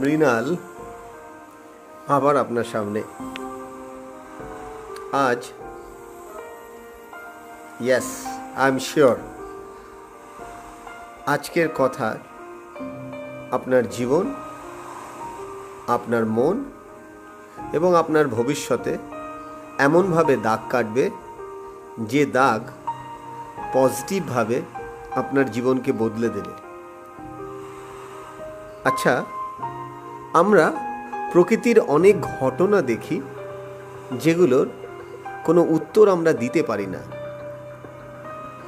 মৃণাল আবার আপনার সামনে। আজ ইয়েস আই এম শিওর আজকের কথা আপনার জীবন, আপনার মন এবং আপনার ভবিষ্যতে এমনভাবে দাগ কাটবে যে দাগ পজিটিভভাবে আপনার জীবনকে বদলে দেবে। আচ্ছা আমরা প্রকৃতির অনেক ঘটনা দেখি, যেগুলোর কোনো উত্তর আমরা দিতে পারি না।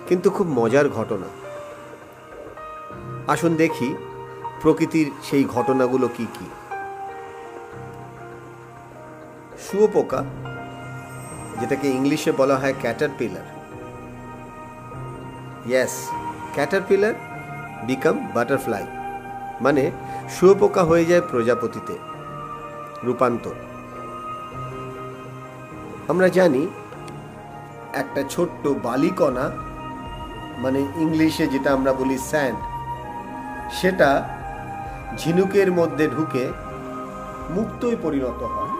কিন্তু খুব মজার ঘটনা। আসুন দেখি প্রকৃতির সেই ঘটনাগুলো কি কি। শুয়োপোকা যেটাকে ইংলিশে বলা হয় caterpillar yes caterpillar become butterfly মানে শুয়োপোকা হয়ে যায় প্রজাপতিতে। রূপান্তর। আমরা জানি একটা ছোট্ট বালিকণা মানে ইংলিশে যেটা আমরা বলি স্যান্ড, সেটা ঝিনুকের মধ্যে ঢুকে মুক্তই পরিণত হয়।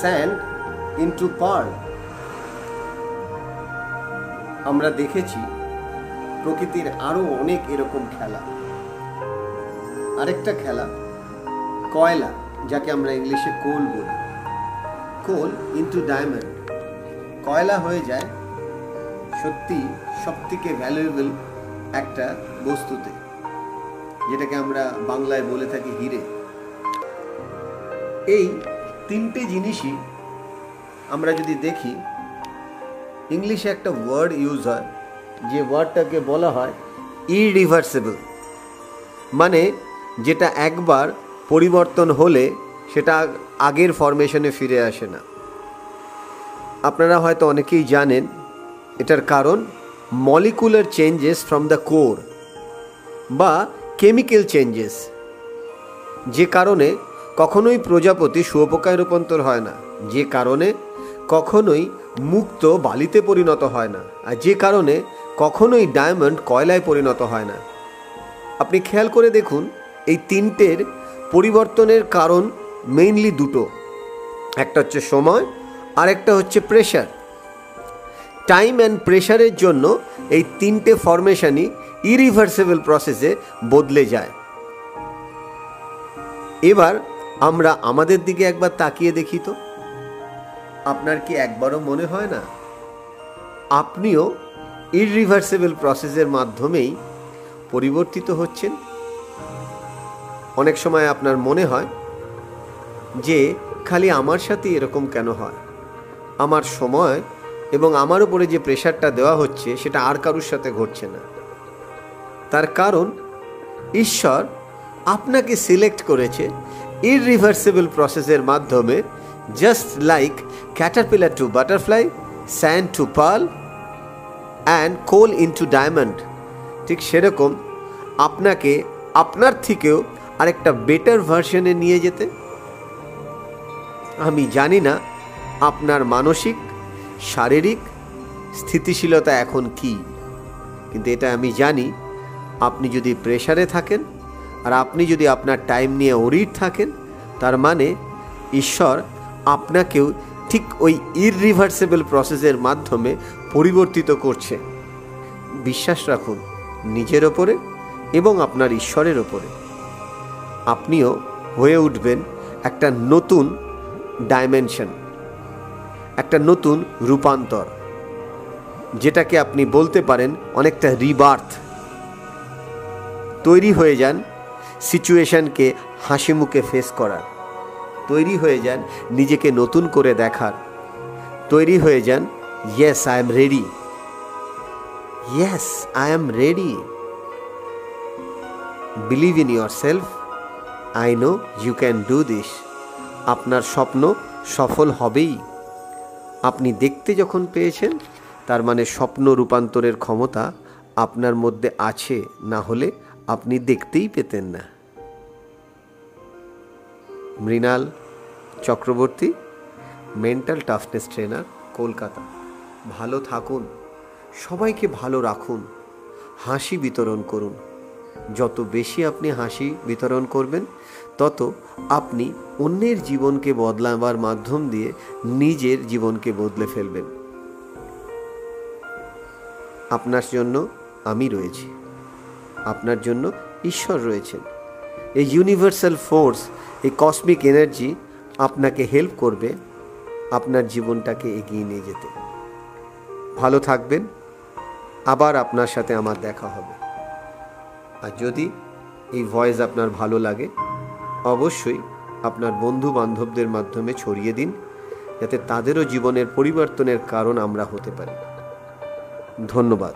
স্যান্ড ইন্টু পার্ল আমরা দেখেছি প্রকৃতির আরও অনেক এরকম খেলা। আরেকটা খেলা, কয়লা, যাকে আমরা ইংলিশে কোল বলি। কোল ইন্টু ডায়মন্ড কয়লা হয়ে যায় সত্যি সব থেকে ভ্যালুয়েবল একটা বস্তুতে, যেটাকে আমরা বাংলায় বলে থাকি হিরে। এই তিনটে জিনিসই আমরা যদি দেখি ইংলিশে একটা ওয়ার্ড ইউজ হয়, যে ওয়ার্ডটাকে বলা হয় ইরিভার্সেবল। মানে যেটা একবার পরিবর্তন হলে সেটা আগের ফরমেশনে ফিরে আসে না। আপনারা হয়তো অনেকেই জানেন, এটার কারণ molecular changes from the core বা কেমিক্যাল চেঞ্জেস। যে কারণে কখনোই প্রজাপতি শুয়োপোকায় রূপান্তর হয় না, যে কারণে কখনোই মুক্ত বালিতে পরিণত হয় না। আর যে কারণে কখনোই ডায়মন্ড কয়লায় পরিণত হয় না। আপনি খেয়াল করে দেখুন, এই তিনটের পরিবর্তনের কারণ মেইনলি দুটো। একটা হচ্ছে সময় আর একটা হচ্ছে প্রেশার টাইম অ্যান্ড প্রেশারের জন্য এই তিনটে ফরমেশনই ইরিভার্সেবল প্রসেসে বদলে যায়। এবার আমরা আমাদের দিকে একবার তাকিয়ে দেখি তো। আপনার কি একবারও মনে হয় না? আপনিও ইরিভার্সেবল প্রসেসের মাধ্যমেই পরিবর্তিত হচ্ছেন? অনেক সময় আপনার মনে হয় যে, খালি আমার সাথে এরকম কেন হয়? আমার সময় এবং আমার উপরে যে প্রেশারটা দেওয়া হচ্ছে, সেটা আর কারুর সাথে ঘটছে না। তার কারণ, ঈশ্বর আপনাকে সিলেক্ট করেছে ইররিভার্সিবল প্রসেসের মাধ্যমে just like caterpillar to butterfly sand to pearl and coal into diamond ঠিক সেরকম আপনাকে আপনার থেকেও আরেকটা বেটার ভার্সনে নিয়ে যেতে। আমি জানি না আপনার মানসিক, শারীরিক স্থিতিশীলতা এখন কি, কিন্তু এটা আমি জানি আপনি যদি প্রেশারে থাকেন আর আপনি যদি আপনার টাইম নিয়ে ওরিড থাকেন, তার মানে ঈশ্বর আপনাকেও ঠিক ওই ইররিভার্সেবল প্রসেসের মাধ্যমে পরিবর্তিত করছে। বিশ্বাস রাখুন, নিজের ওপরে এবং আপনার ঈশ্বরের ওপরে। আপনিও হয়ে উঠবেন একটা নতুন ডাইমেনশন একটা নতুন রূপান্তর, যেটাকে আপনি বলতে পারেন অনেকটা রিবার্থ তৈরি হয়ে যান সিচুয়েশনকে হাসি মুখে ফেস করার। তৈরি হয়ে যান, নিজেকে নতুন করে দেখার তৈরি হয়ে যান yes I am ready yes I am ready believe in yourself I know you can do this আপনার স্বপ্ন সফল হবেই। আপনি দেখতে যখন পেয়েছেন, তার মানে স্বপ্ন রূপান্তরের ক্ষমতা আপনার মধ্যে আছে, না হলে আপনি দেখতেই পেতেন না। Mrinal Chakraborty mental toughness trainer Kolkata. ভালো থাকুন, সবাইকে ভালো রাখুন, হাসি বিতরণ করুন। যত বেশি আপনি হাসি বিতরণ করবেন, তত আপনি অন্যের জীবনকে বদলাবার মাধ্যম দিয়ে নিজের জীবনকে বদলে ফেলবেন। আপনার জন্য আমি রয়েছি। আপনার জন্য ঈশ্বর রয়েছেন। এই ইউনিভার্সাল ফোর্স এই কসমিক এনার্জি আপনাকে হেল্প করবে আপনার জীবনটাকে এগিয়ে নিয়ে যেতে। ভালো থাকবেন, আবার আপনার সাথে আমার দেখা হবে। আর যদি এই ভয়েস আপনার ভালো লাগে, অবশ্যই আপনার বন্ধু বান্ধবদের মাধ্যমে ছড়িয়ে দিন, যাতে তাদেরও জীবনের পরিবর্তনের কারণ আমরা হতে পারি। ধন্যবাদ।